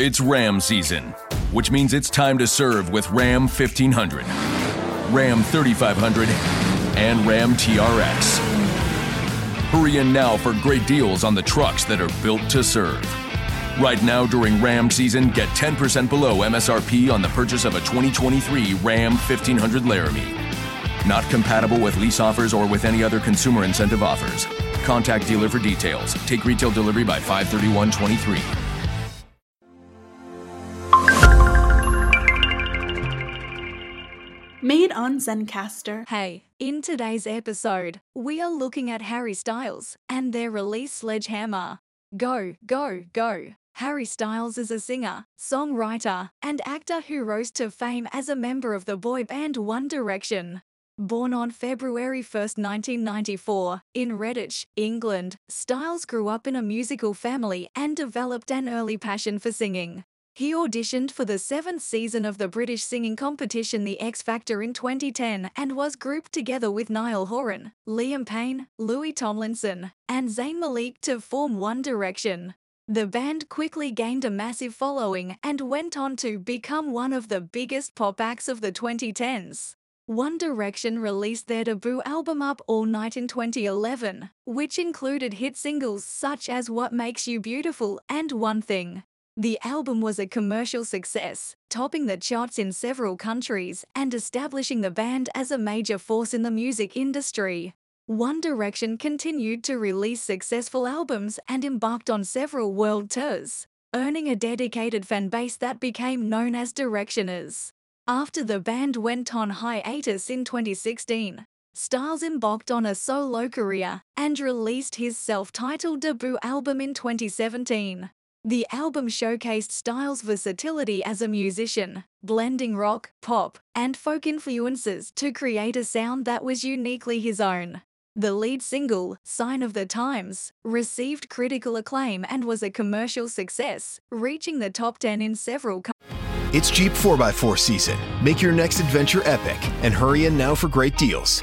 It's Ram season, which means it's time to serve with Ram 1500, Ram 3500, and Ram TRX. Hurry in now for great deals on the trucks that are built to serve. Right now during Ram season, get 10% below MSRP on the purchase of a 2023 Ram 1500 Laramie. Not compatible with lease offers or with any other consumer incentive offers. Contact dealer for details. Take retail delivery by 531.23. Made on Zencastr. Hey, in today's episode, we are looking at Harry Styles and their release Sledgehammer. Go, go, go. Harry Styles is a singer, songwriter, and actor who rose to fame as a member of the boy band One Direction. Born on February 1, 1994, in Redditch, England, Styles grew up in a musical family and developed an early passion for singing. He auditioned for the seventh season of the British singing competition The X Factor in 2010 and was grouped together with Niall Horan, Liam Payne, Louis Tomlinson, and Zayn Malik to form One Direction. The band quickly gained a massive following and went on to become one of the biggest pop acts of the 2010s. One Direction released their debut album Up All Night in 2011, which included hit singles such as What Makes You Beautiful and One Thing. The album was a commercial success, topping the charts in several countries and establishing the band as a major force in the music industry. One Direction continued to release successful albums and embarked on several world tours, earning a dedicated fan base that became known as Directioners. After the band went on hiatus in 2016, Styles embarked on a solo career and released his self-titled debut album in 2017. The album showcased Styles' versatility as a musician, blending rock, pop, and folk influences to create a sound that was uniquely his own. The lead single, Sign of the Times, received critical acclaim and was a commercial success, reaching the top 10 in several countries. It's Jeep 4x4 season. Make your next adventure epic and hurry in now for great deals.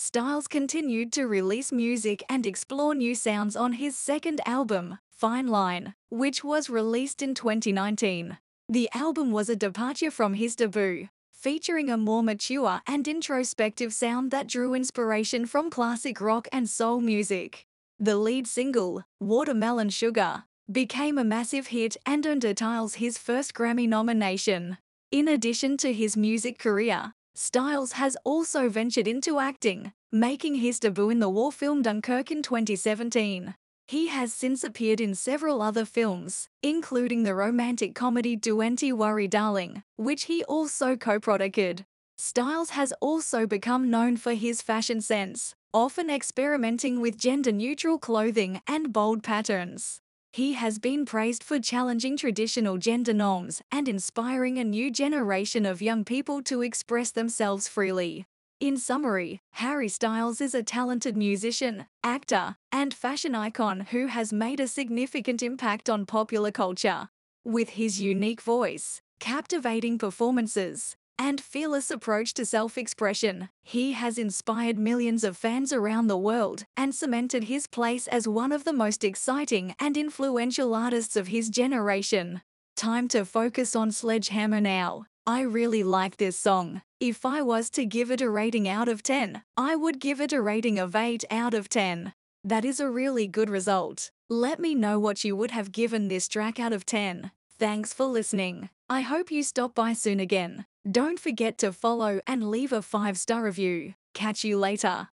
Styles continued to release music and explore new sounds on his second album, Fine Line, which was released in 2019. The album was a departure from his debut, featuring a more mature and introspective sound that drew inspiration from classic rock and soul music. The lead single, Watermelon Sugar, became a massive hit and earned Styles his first Grammy nomination. In addition to his music career, Styles has also ventured into acting, making his debut in the war film Dunkirk in 2017. He has since appeared in several other films, including the romantic comedy Don't Worry Darling, which he also co-produced. Styles has also become known for his fashion sense, often experimenting with gender-neutral clothing and bold patterns. He has been praised for challenging traditional gender norms and inspiring a new generation of young people to express themselves freely. In summary, Harry Styles is a talented musician, actor, and fashion icon who has made a significant impact on popular culture. With his unique voice, captivating performances, and fearless approach to self expression. He has inspired millions of fans around the world and cemented his place as one of the most exciting and influential artists of his generation. Time to focus on Sledgehammer now. I really like this song. If I was to give it a rating out of 10, I would give it a rating of 8 out of 10. That is a really good result. Let me know what you would have given this track out of 10. Thanks for listening. I hope you stop by soon again. Don't forget to follow and leave a 5-star review. Catch you later.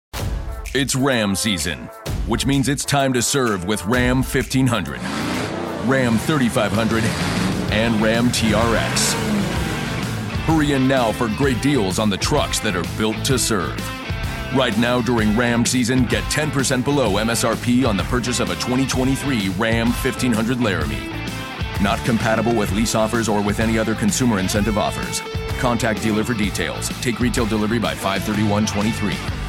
It's Ram season, which means it's time to serve with Ram 1500, Ram 3500, and Ram TRX. Hurry in now for great deals on the trucks that are built to serve. Right now during Ram season, get 10% below MSRP on the purchase of a 2023 Ram 1500 Laramie. Not compatible with lease offers or with any other consumer incentive offers. Contact dealer for details. Take retail delivery by 531.23.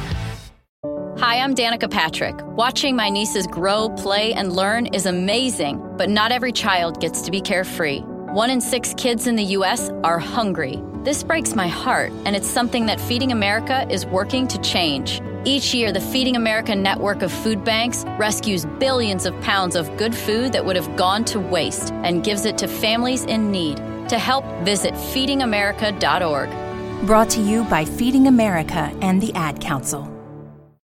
Hi, I'm Danica Patrick. Watching my nieces grow, play, and learn is amazing, but not every child gets to be carefree. One in six kids in the U.S. are hungry. This breaks my heart, and it's something that Feeding America is working to change. Each year, the Feeding America network of food banks rescues billions of pounds of good food that would have gone to waste and gives it to families in need. To help, visit feedingamerica.org. Brought to you by Feeding America and the Ad Council.